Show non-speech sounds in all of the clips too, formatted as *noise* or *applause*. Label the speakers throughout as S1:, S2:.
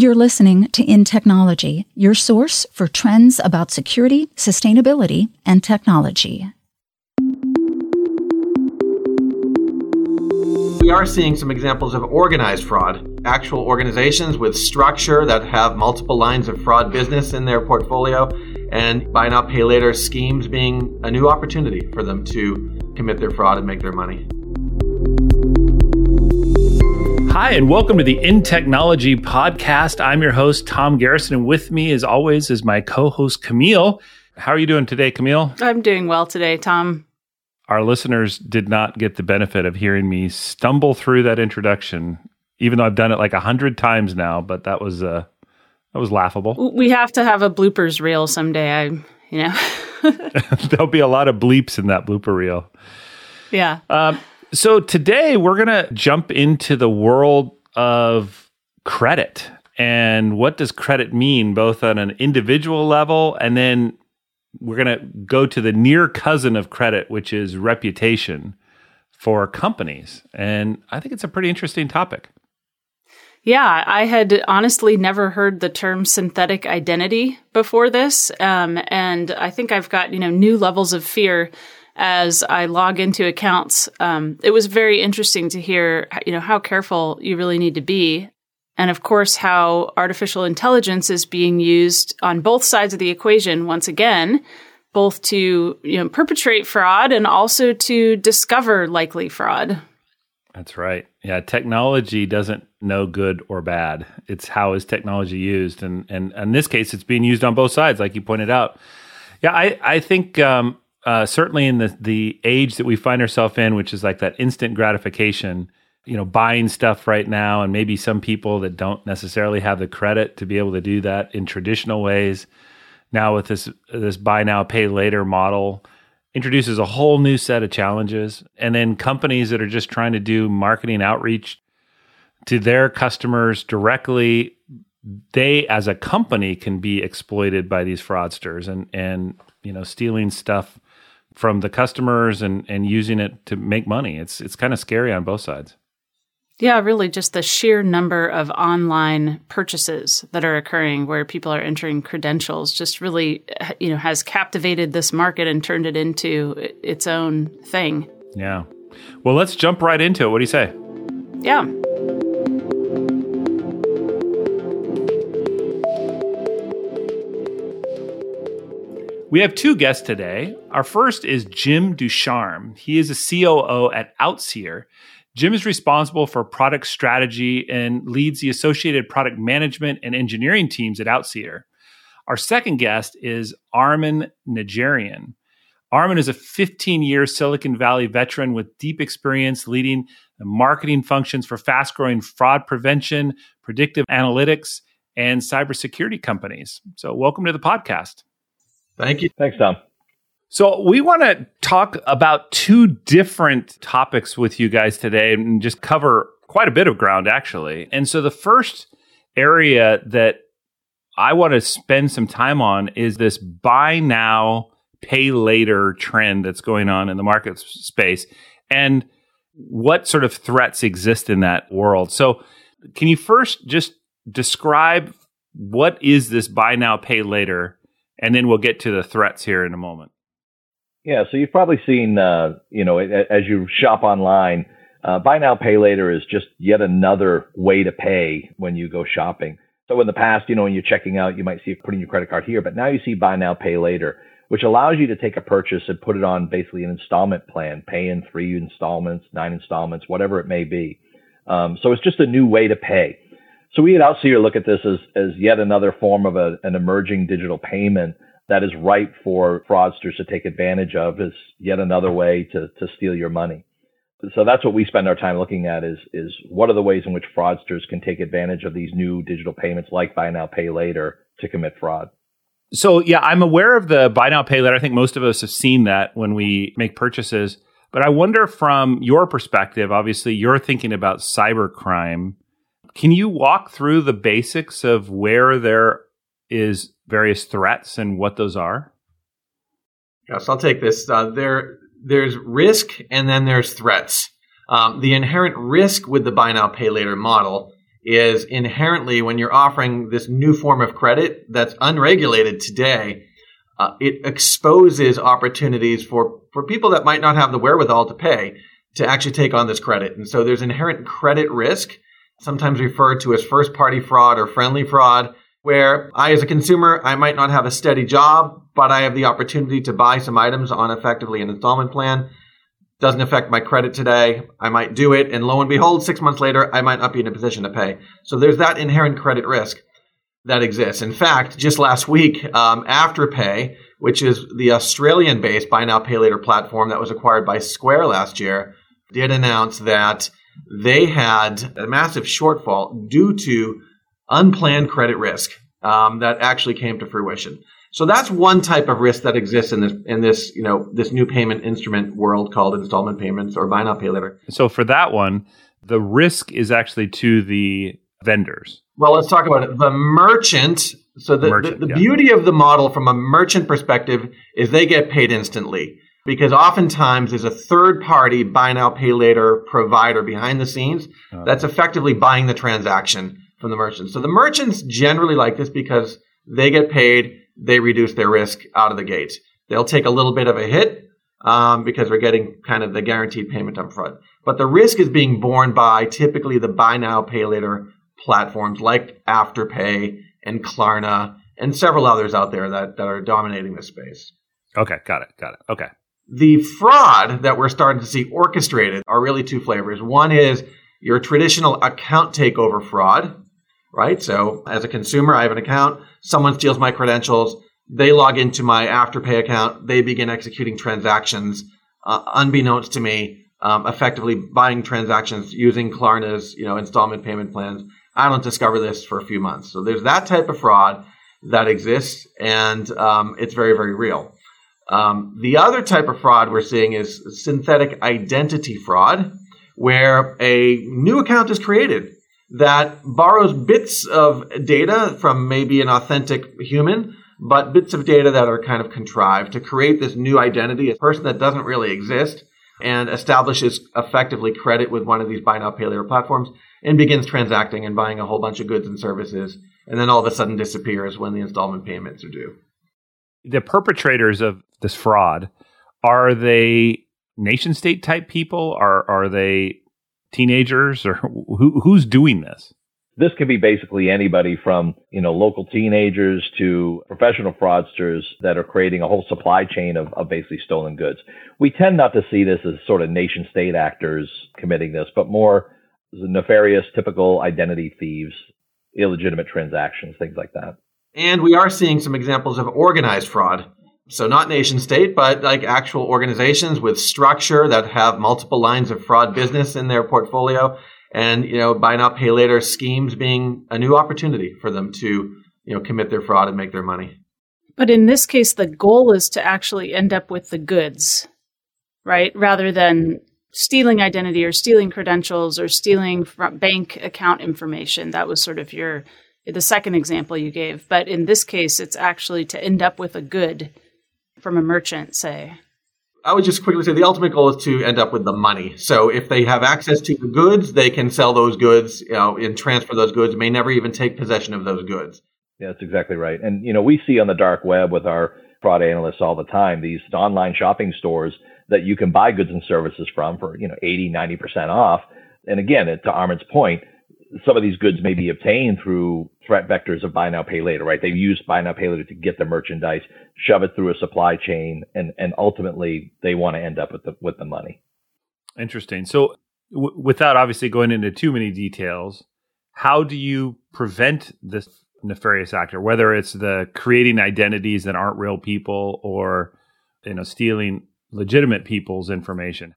S1: You're listening to In Technology, your source for trends about security, sustainability, and technology.
S2: We are seeing some examples of organized fraud. Actual organizations with structure that have multiple lines of fraud business in their portfolio, and buy now, pay later schemes being a new opportunity for them to commit their fraud and make their money.
S3: Hi, and welcome to the In Technology podcast. I'm your host, Tom Garrison, and with me, as always, is my co host, Camille. How are you doing today, Camille?
S4: I'm doing well today, Tom.
S3: Our listeners did not get the benefit of hearing me stumble through that introduction, even though I've done it like a hundred times now, but that was uh that was laughable.
S4: We have to have a bloopers reel someday. I you know. *laughs* *laughs*
S3: There'll be a lot of bleeps in that blooper reel.
S4: Yeah.
S3: Um, so today we're going to jump into the world of credit and what does credit mean both on an individual level and then we're going to go to the near cousin of credit which is reputation for companies. And i think it's a pretty interesting topic.
S4: Yeah, I had honestly never heard the term synthetic identity before this, um, and I think I've got you know new levels of fear as I log into accounts. Um, it was very interesting to hear, you know, how careful you really need to be. And of course, how artificial intelligence is being used on both sides of the equation once again, both to, you know, perpetrate fraud and also to discover likely fraud.
S3: That's right. Yeah, technology doesn't know good or bad. It's how is technology used, and and in this case, it's being used on both sides, like you pointed out. Yeah, I I think um, uh, certainly in the the age that we find ourselves in, which is like that instant gratification, you know, buying stuff right now, and maybe some people that don't necessarily have the credit to be able to do that in traditional ways. Now with this this buy now pay later model introduces a whole new set of challenges, and then companies that are just trying to do marketing outreach to their customers directly they as a company can be exploited by these fraudsters and and you know stealing stuff from the customers and and using it to make money. It's it's kind of scary on both sides.
S4: Yeah, really just the sheer number of online purchases that are occurring where people are entering credentials just really you know has captivated this market and turned it into its own thing.
S3: Yeah. Well, let's jump right into it. What do you say?
S4: Yeah.
S3: We have two guests today. Our first is Jim Ducharme. He is a COO at Outseer. Jim is responsible for product strategy and leads the associated product management and engineering teams at Outseer. Our second guest is Armin Najarian. Armin is a 15 year Silicon Valley veteran with deep experience leading the marketing functions for fast growing fraud prevention, predictive analytics, and cybersecurity companies. So, welcome to the podcast.
S2: Thank you.
S5: Thanks, Tom.
S3: So, we want to talk about two different topics with you guys today and just cover quite a bit of ground, actually. And so, the first area that I want to spend some time on is this buy now, pay later trend that's going on in the market space and what sort of threats exist in that world. So, can you first just describe what is this buy now, pay later? And then we'll get to the threats here in a moment.
S5: Yeah, so you've probably seen, uh, you know, as you shop online, uh, buy now, pay later is just yet another way to pay when you go shopping. So in the past, you know, when you're checking out, you might see putting your credit card here, but now you see buy now, pay later, which allows you to take a purchase and put it on basically an installment plan, pay in three installments, nine installments, whatever it may be. Um, so it's just a new way to pay. So we at Outseer look at this as, as yet another form of a, an emerging digital payment that is ripe for fraudsters to take advantage of as yet another way to, to steal your money. So that's what we spend our time looking at is, is what are the ways in which fraudsters can take advantage of these new digital payments like buy now, pay later to commit fraud.
S3: So yeah, I'm aware of the buy now, pay later. I think most of us have seen that when we make purchases. But I wonder from your perspective, obviously you're thinking about cybercrime can you walk through the basics of where there is various threats and what those are?
S2: Yes, I'll take this. Uh, there, there's risk and then there's threats. Um, the inherent risk with the buy now, pay later model is inherently when you're offering this new form of credit that's unregulated today, uh, it exposes opportunities for, for people that might not have the wherewithal to pay to actually take on this credit. And so there's inherent credit risk, sometimes referred to as first party fraud or friendly fraud, where I, as a consumer, I might not have a steady job, but I have the opportunity to buy some items on effectively an installment plan doesn't affect my credit today. I might do it, and lo and behold, six months later, I might not be in a position to pay. So there's that inherent credit risk that exists. In fact, just last week, um, Afterpay, which is the Australian-based buy now pay later platform that was acquired by Square last year, did announce that they had a massive shortfall due to unplanned credit risk um, that actually came to fruition. So that's one type of risk that exists in this in this you know this new payment instrument world called installment payments or buy now pay later.
S3: So for that one, the risk is actually to the vendors.
S2: Well, let's talk about it. The merchant. So the, merchant, the, the yeah. beauty of the model from a merchant perspective is they get paid instantly because oftentimes there's a third party buy now pay later provider behind the scenes uh, that's effectively buying the transaction from the merchant. So the merchants generally like this because they get paid they reduce their risk out of the gate. They'll take a little bit of a hit um, because we're getting kind of the guaranteed payment up front. But the risk is being borne by typically the buy now, pay later platforms like Afterpay and Klarna and several others out there that, that are dominating this space.
S3: Okay, got it, got it. Okay.
S2: The fraud that we're starting to see orchestrated are really two flavors. One is your traditional account takeover fraud, right? So as a consumer, I have an account, someone steals my credentials, they log into my Afterpay account, they begin executing transactions uh, unbeknownst to me, um, effectively buying transactions using Klarna's you know installment payment plans. I don't discover this for a few months. So there's that type of fraud that exists, and um, it's very very real. Um, the other type of fraud we're seeing is synthetic identity fraud, where a new account is created that borrows bits of data from maybe an authentic human, but bits of data that are kind of contrived to create this new identity, a person that doesn't really exist, and establishes effectively credit with one of these buy now pay later platforms and begins transacting and buying a whole bunch of goods and services, and then all of a sudden disappears when the installment payments are due.
S3: The perpetrators of this fraud are they nation state type people? Are are they teenagers or *laughs* who, who's doing this?
S5: This can be basically anybody from, you know, local teenagers to professional fraudsters that are creating a whole supply chain of, of basically stolen goods. We tend not to see this as sort of nation state actors committing this, but more nefarious, typical identity thieves, illegitimate transactions, things like that.
S2: And we are seeing some examples of organized fraud so not nation state, but like actual organizations with structure that have multiple lines of fraud business in their portfolio, and you know buy now pay later schemes being a new opportunity for them to you know commit their fraud and make their money.
S4: But in this case, the goal is to actually end up with the goods, right? Rather than stealing identity or stealing credentials or stealing bank account information. That was sort of your the second example you gave. But in this case, it's actually to end up with a good from a merchant, say?
S2: I would just quickly say the ultimate goal is to end up with the money. So if they have access to the goods, they can sell those goods, you know, and transfer those goods, may never even take possession of those goods.
S5: Yeah, that's exactly right. And, you know, we see on the dark web with our fraud analysts all the time, these online shopping stores that you can buy goods and services from for, you know, 80, 90% off. And again, to Armin's point, some of these goods may be obtained through threat vectors of buy now pay later, right? They've used buy now pay later to get the merchandise, shove it through a supply chain, and and ultimately they want to end up with the with the money.
S3: Interesting. So, w- without obviously going into too many details, how do you prevent this nefarious actor? Whether it's the creating identities that aren't real people, or you know, stealing legitimate people's information.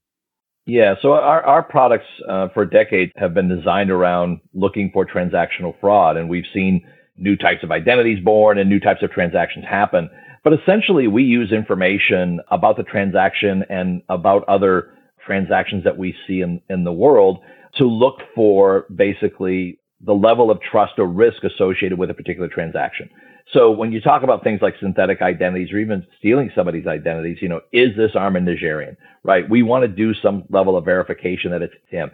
S5: Yeah, so our, our products uh, for decades have been designed around looking for transactional fraud, and we've seen new types of identities born and new types of transactions happen. But essentially, we use information about the transaction and about other transactions that we see in, in the world to look for basically the level of trust or risk associated with a particular transaction. So when you talk about things like synthetic identities or even stealing somebody's identities, you know, is this Armin Najarian, right? We want to do some level of verification that it's him.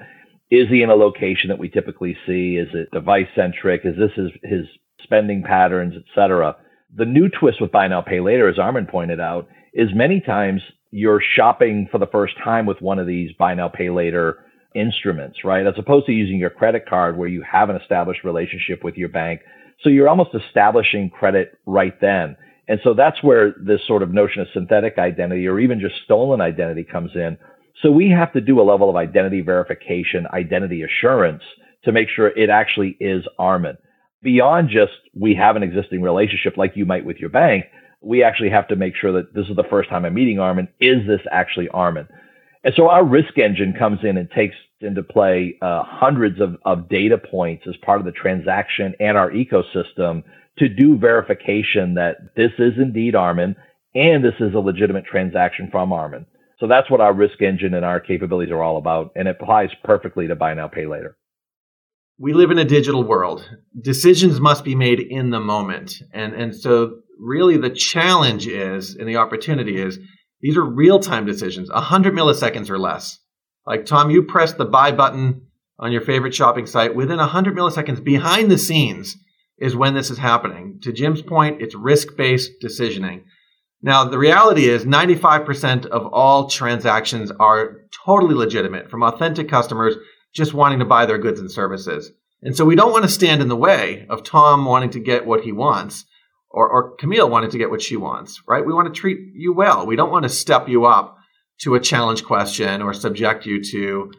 S5: Is he in a location that we typically see? Is it device centric? Is this his, his spending patterns, et cetera? The new twist with buy now, pay later, as Armin pointed out, is many times you're shopping for the first time with one of these buy now, pay later instruments, right? As opposed to using your credit card where you have an established relationship with your bank. So you're almost establishing credit right then. And so that's where this sort of notion of synthetic identity or even just stolen identity comes in. So we have to do a level of identity verification, identity assurance to make sure it actually is Armin. Beyond just we have an existing relationship like you might with your bank, we actually have to make sure that this is the first time I'm meeting Armin. Is this actually Armin? And so our risk engine comes in and takes into play uh, hundreds of, of data points as part of the transaction and our ecosystem to do verification that this is indeed Armin and this is a legitimate transaction from Armin. So that's what our risk engine and our capabilities are all about. And it applies perfectly to buy now, pay later.
S2: We live in a digital world. Decisions must be made in the moment. And, and so really the challenge is, and the opportunity is, these are real time decisions, 100 milliseconds or less. Like, Tom, you press the buy button on your favorite shopping site within 100 milliseconds behind the scenes is when this is happening. To Jim's point, it's risk based decisioning. Now, the reality is 95% of all transactions are totally legitimate from authentic customers just wanting to buy their goods and services. And so we don't want to stand in the way of Tom wanting to get what he wants or, or Camille wanted to get what she wants, right? We want to treat you well. We don't want to step you up to a challenge question or subject you to,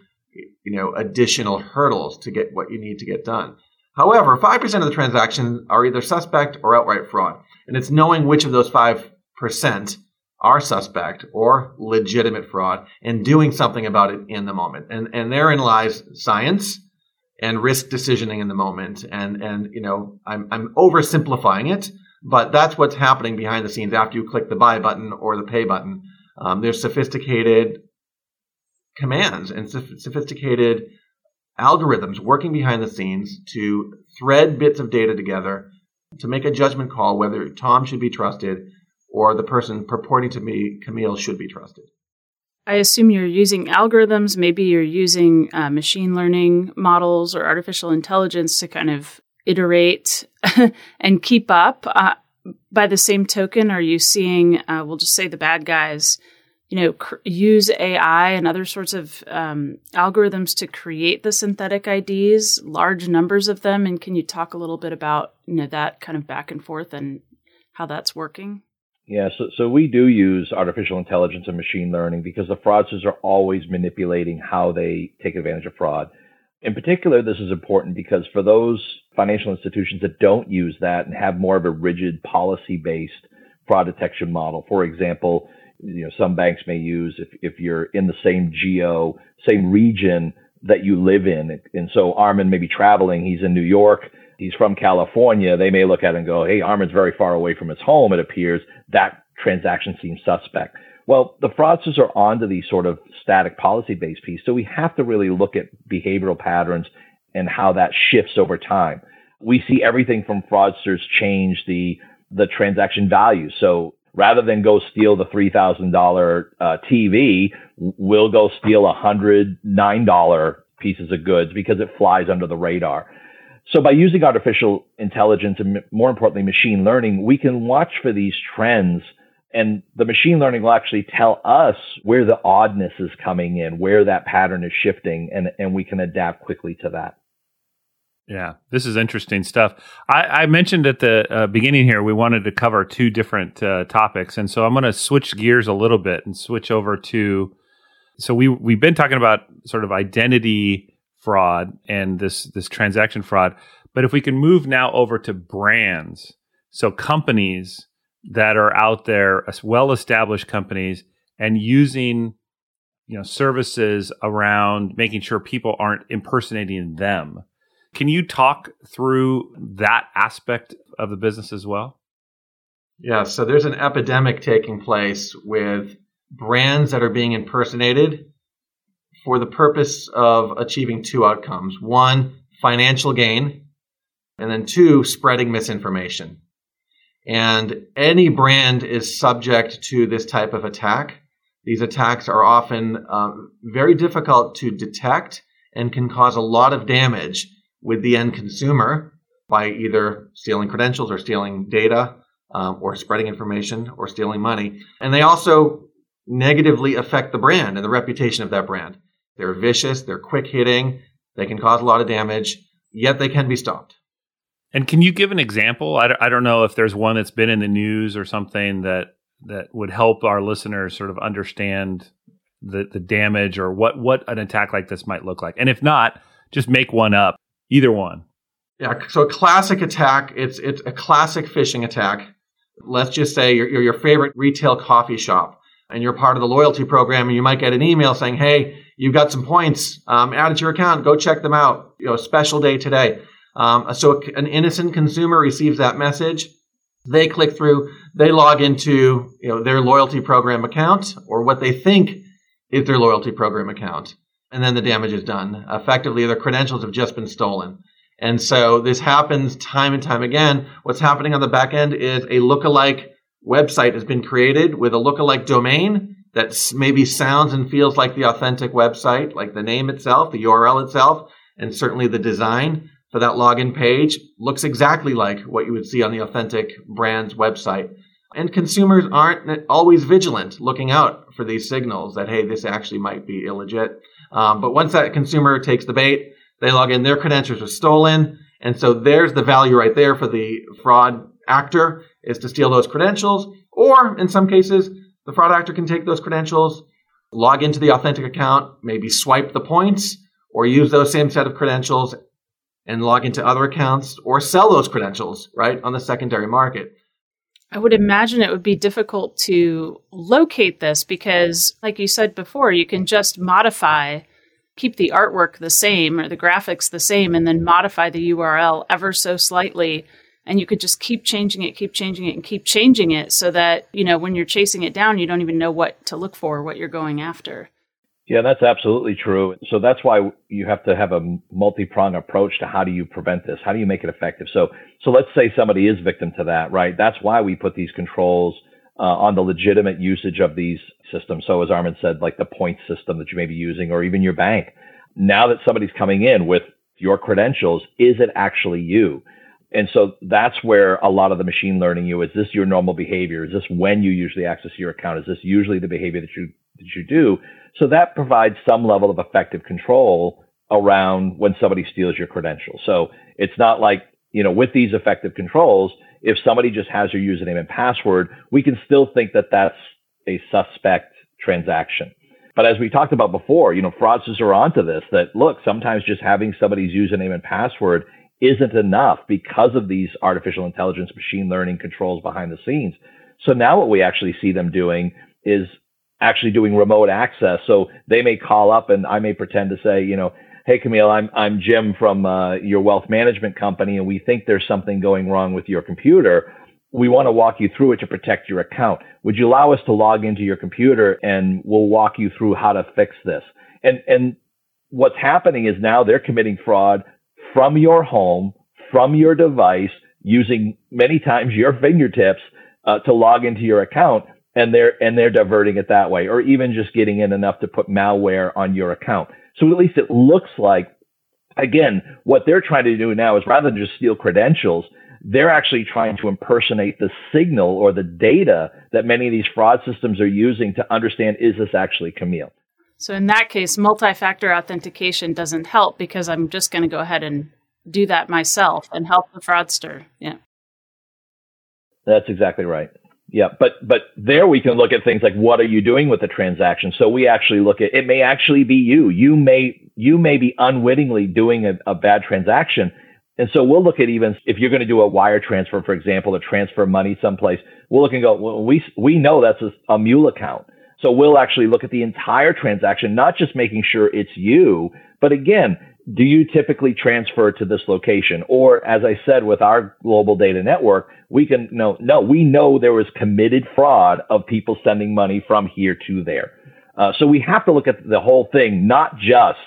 S2: you know, additional hurdles to get what you need to get done. However, 5% of the transactions are either suspect or outright fraud. And it's knowing which of those 5% are suspect or legitimate fraud and doing something about it in the moment. And, and therein lies science and risk decisioning in the moment. And, and, you know, I'm, I'm oversimplifying it, but that's what's happening behind the scenes after you click the buy button or the pay button. Um, there's sophisticated commands and sophisticated algorithms working behind the scenes to thread bits of data together to make a judgment call whether Tom should be trusted or the person purporting to be Camille should be trusted.
S4: I assume you're using algorithms. Maybe you're using uh, machine learning models or artificial intelligence to kind of iterate *laughs* and keep up. Uh, by the same token, are you seeing, uh, we'll just say the bad guys, you know, cr- use AI and other sorts of um, algorithms to create the synthetic IDs, large numbers of them? And can you talk a little bit about, you know, that kind of back and forth and how that's working?
S5: Yeah, so, so we do use artificial intelligence and machine learning because the fraudsters are always manipulating how they take advantage of fraud. In particular, this is important because for those financial institutions that don't use that and have more of a rigid policy based fraud detection model, for example, you know, some banks may use if, if you're in the same geo, same region that you live in. And so Armin may be traveling, he's in New York, he's from California. They may look at it and go, Hey, Armin's very far away from his home. It appears that transaction seems suspect. Well, the fraudsters are onto these sort of static policy based piece. So we have to really look at behavioral patterns and how that shifts over time. We see everything from fraudsters change the, the transaction value. So rather than go steal the $3,000 uh, TV, we'll go steal a $109 pieces of goods because it flies under the radar. So by using artificial intelligence and more importantly, machine learning, we can watch for these trends and the machine learning will actually tell us where the oddness is coming in, where that pattern is shifting, and, and we can adapt quickly to that.
S3: Yeah, this is interesting stuff. I, I mentioned at the uh, beginning here we wanted to cover two different uh, topics, and so I'm going to switch gears a little bit and switch over to. So we we've been talking about sort of identity fraud and this this transaction fraud, but if we can move now over to brands, so companies that are out there, as well established companies, and using you know services around making sure people aren't impersonating them. Can you talk through that aspect of the business as well?
S2: Yeah, so there's an epidemic taking place with brands that are being impersonated for the purpose of achieving two outcomes. One, financial gain, and then two, spreading misinformation. And any brand is subject to this type of attack. These attacks are often um, very difficult to detect and can cause a lot of damage with the end consumer by either stealing credentials or stealing data um, or spreading information or stealing money. And they also negatively affect the brand and the reputation of that brand. They're vicious, they're quick hitting, they can cause a lot of damage, yet they can be stopped.
S3: And can you give an example? I don't, I don't know if there's one that's been in the news or something that that would help our listeners sort of understand the the damage or what what an attack like this might look like. And if not, just make one up. Either one.
S2: Yeah. So a classic attack. It's it's a classic phishing attack. Let's just say you're, you're your favorite retail coffee shop and you're part of the loyalty program, and you might get an email saying, "Hey, you've got some points um, added to your account. Go check them out. You know, special day today." Um, so an innocent consumer receives that message. They click through. They log into you know their loyalty program account or what they think is their loyalty program account, and then the damage is done. Effectively, their credentials have just been stolen. And so this happens time and time again. What's happening on the back end is a lookalike website has been created with a lookalike domain that maybe sounds and feels like the authentic website, like the name itself, the URL itself, and certainly the design for that login page looks exactly like what you would see on the authentic brand's website. And consumers aren't always vigilant looking out for these signals that, hey, this actually might be illegit. Um, but once that consumer takes the bait, they log in, their credentials are stolen. And so there's the value right there for the fraud actor is to steal those credentials. Or in some cases, the fraud actor can take those credentials, log into the authentic account, maybe swipe the points, or use those same set of credentials and log into other accounts or sell those credentials, right, on the secondary market.
S4: I would imagine it would be difficult to locate this because, like you said before, you can just modify, keep the artwork the same or the graphics the same, and then modify the URL ever so slightly and you could just keep changing it, keep changing it, and keep changing it so that, you know, when you're chasing it down, you don't even know what to look for, what you're going after.
S5: Yeah, that's absolutely true. So that's why you have to have a multi-pronged approach to how do you prevent this? How do you make it effective? So, so let's say somebody is victim to that, right? That's why we put these controls uh, on the legitimate usage of these systems. So as Armin said, like the point system that you may be using, or even your bank. Now that somebody's coming in with your credentials, is it actually you? And so that's where a lot of the machine learning you is this your normal behavior? Is this when you usually access your account? Is this usually the behavior that you that you do? So that provides some level of effective control around when somebody steals your credentials. So it's not like, you know, with these effective controls, if somebody just has your username and password, we can still think that that's a suspect transaction. But as we talked about before, you know, fraudsters are onto this that look, sometimes just having somebody's username and password isn't enough because of these artificial intelligence, machine learning controls behind the scenes. So now what we actually see them doing is actually doing remote access. So they may call up and I may pretend to say, you know, hey Camille, I'm I'm Jim from uh, your wealth management company, and we think there's something going wrong with your computer. We want to walk you through it to protect your account. Would you allow us to log into your computer and we'll walk you through how to fix this? And and what's happening is now they're committing fraud from your home, from your device, using many times your *laughs* fingertips uh, to log into your account, and they're and they're diverting it that way, or even just getting in enough to put malware on your account. So at least it looks like, again, what they're trying to do now is rather than just steal credentials, they're actually trying to impersonate the signal or the data that many of these fraud systems are using to understand is this actually Camille.
S4: So in that case, multi-factor authentication doesn't help because I'm just going to go ahead and do that myself and help the fraudster. Yeah.
S5: That's exactly right. Yeah, but but there we can look at things like what are you doing with the transaction. So we actually look at it may actually be you. You may you may be unwittingly doing a, a bad transaction. And so we'll look at even if you're going to do a wire transfer, for example, to transfer money someplace, we'll look and go, well, we we know that's a, a mule account. So we'll actually look at the entire transaction, not just making sure it's you, but again, do you typically transfer to this location? Or as I said, with our global data network, we can no, no, we know there was committed fraud of people sending money from here to there. Uh, so we have to look at the whole thing, not just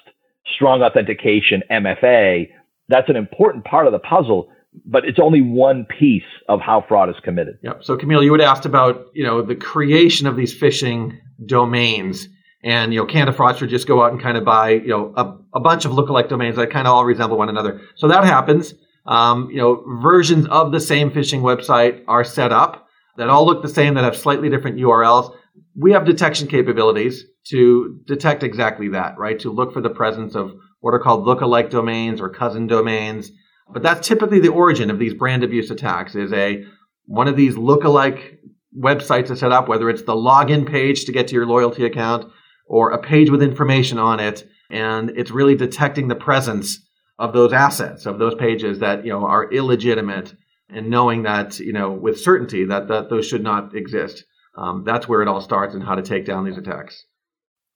S5: strong authentication, MFA. That's an important part of the puzzle, but it's only one piece of how fraud is committed.
S2: Yep. So Camille, you had asked about, you know, the creation of these phishing domains And, you know, Canada fraudsters just go out and kind of buy, you know, a, a bunch of lookalike domains that kind of all resemble one another. So that happens. Um, you know, versions of the same phishing website are set up that all look the same, that have slightly different URLs. We have detection capabilities to detect exactly that, right? To look for the presence of what are called lookalike domains or cousin domains. But that's typically the origin of these brand abuse attacks is a one of these lookalike websites to set up, whether it's the login page to get to your loyalty account or a page with information on it. And it's really detecting the presence of those assets, of those pages that, you know, are illegitimate and knowing that, you know, with certainty that, that those should not exist. Um, that's where it all starts and how to take down these attacks.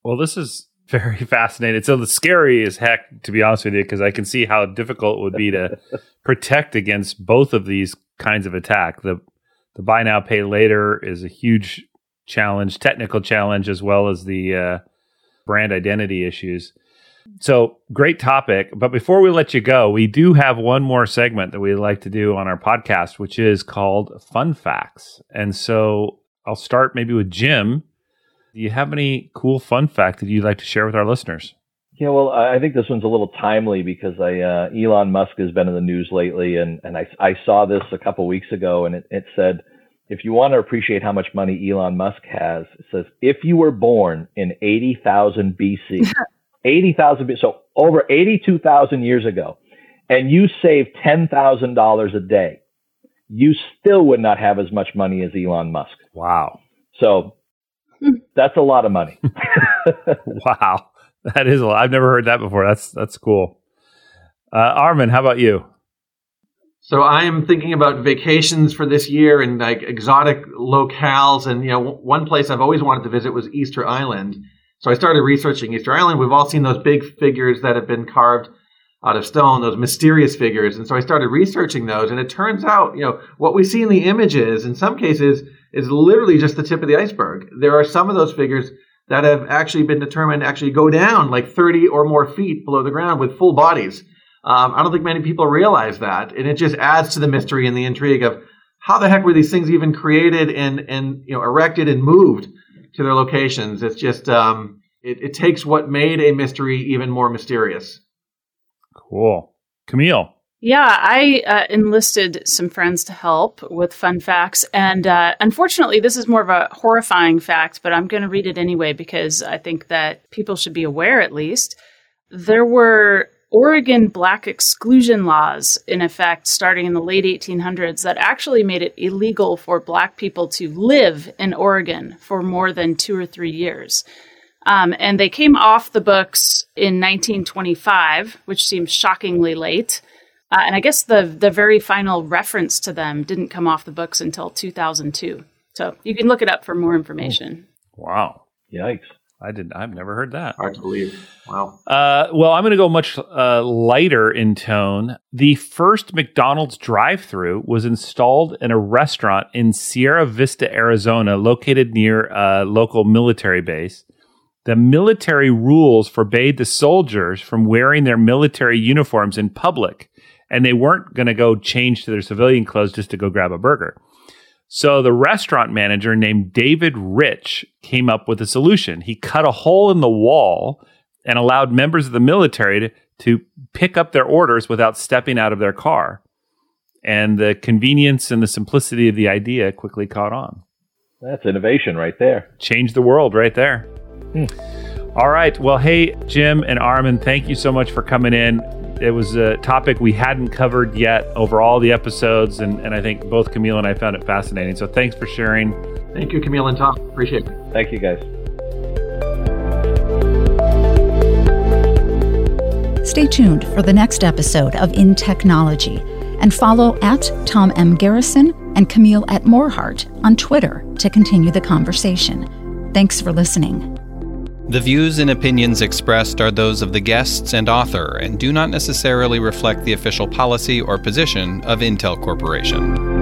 S3: Well, this is very *laughs* fascinating. So the scary as heck, to be honest with you, because I can see how difficult it would be to *laughs* protect against both of these kinds of attack. The the buy now pay later is a huge challenge, technical challenge, as well as the uh, brand identity issues. So great topic. But before we let you go, we do have one more segment that we like to do on our podcast, which is called Fun Facts. And so I'll start maybe with Jim. Do you have any cool fun fact that you'd like to share with our listeners?
S5: Yeah, well, I think this one's a little timely because I uh, Elon Musk has been in the news lately, and and I I saw this a couple weeks ago, and it, it said if you want to appreciate how much money Elon Musk has, it says if you were born in eighty thousand BC, *laughs* eighty thousand so over eighty two thousand years ago, and you saved ten thousand dollars a day, you still would not have as much money as Elon Musk.
S3: Wow.
S5: So *laughs* that's a lot of money. *laughs*
S3: wow. That is a lot. I've never heard that before. That's that's cool. Uh, Armin, how about you?
S2: So I am thinking about vacations for this year and like exotic locales. And you know, one place I've always wanted to visit was Easter Island. So I started researching Easter Island. We've all seen those big figures that have been carved out of stone, those mysterious figures. And so I started researching those. And it turns out, you know, what we see in the images in some cases is literally just the tip of the iceberg. There are some of those figures that have actually been determined actually go down like 30 or more feet below the ground with full bodies. Um, I don't think many people realize that, and it just adds to the mystery and the intrigue of how the heck were these things even created and and you know erected and moved to their locations. It's just um, it, it takes what made a mystery even more mysterious.
S3: Cool, Camille.
S4: Yeah, I uh, enlisted some friends to help with fun facts. And uh, unfortunately, this is more of a horrifying fact, but I'm going to read it anyway because I think that people should be aware at least. There were Oregon black exclusion laws in effect starting in the late 1800s that actually made it illegal for black people to live in Oregon for more than two or three years. Um, and they came off the books in 1925, which seems shockingly late. Uh, and I guess the the very final reference to them didn't come off the books until 2002. So you can look it up for more information.
S3: Wow.
S5: Yikes.
S3: I didn't. I've never heard that.
S2: Hard to believe. Wow.
S3: Uh, well, I'm going to go much uh, lighter in tone. The first McDonald's drive-through was installed in a restaurant in Sierra Vista, Arizona, located near a local military base. The military rules forbade the soldiers from wearing their military uniforms in public and they weren't going to go change to their civilian clothes just to go grab a burger. So the restaurant manager named David Rich came up with a solution. He cut a hole in the wall and allowed members of the military to, to pick up their orders without stepping out of their car. And the convenience and the simplicity of the idea quickly caught on.
S5: That's innovation right there.
S3: Changed the world right there. Hmm. All right. Well, hey, Jim and Armin, thank you so much for coming in it was a topic we hadn't covered yet over all the episodes, and, and I think both Camille and I found it fascinating. So thanks for sharing.
S2: Thank you, Camille and Tom. Appreciate it.
S5: Thank you, guys.
S1: Stay tuned for the next episode of In Technology and follow at Tom M. Garrison and Camille at Morhardt on Twitter to continue the conversation. Thanks for listening.
S6: The views and opinions expressed are those of the guests and author and do not necessarily reflect the official policy or position of Intel Corporation.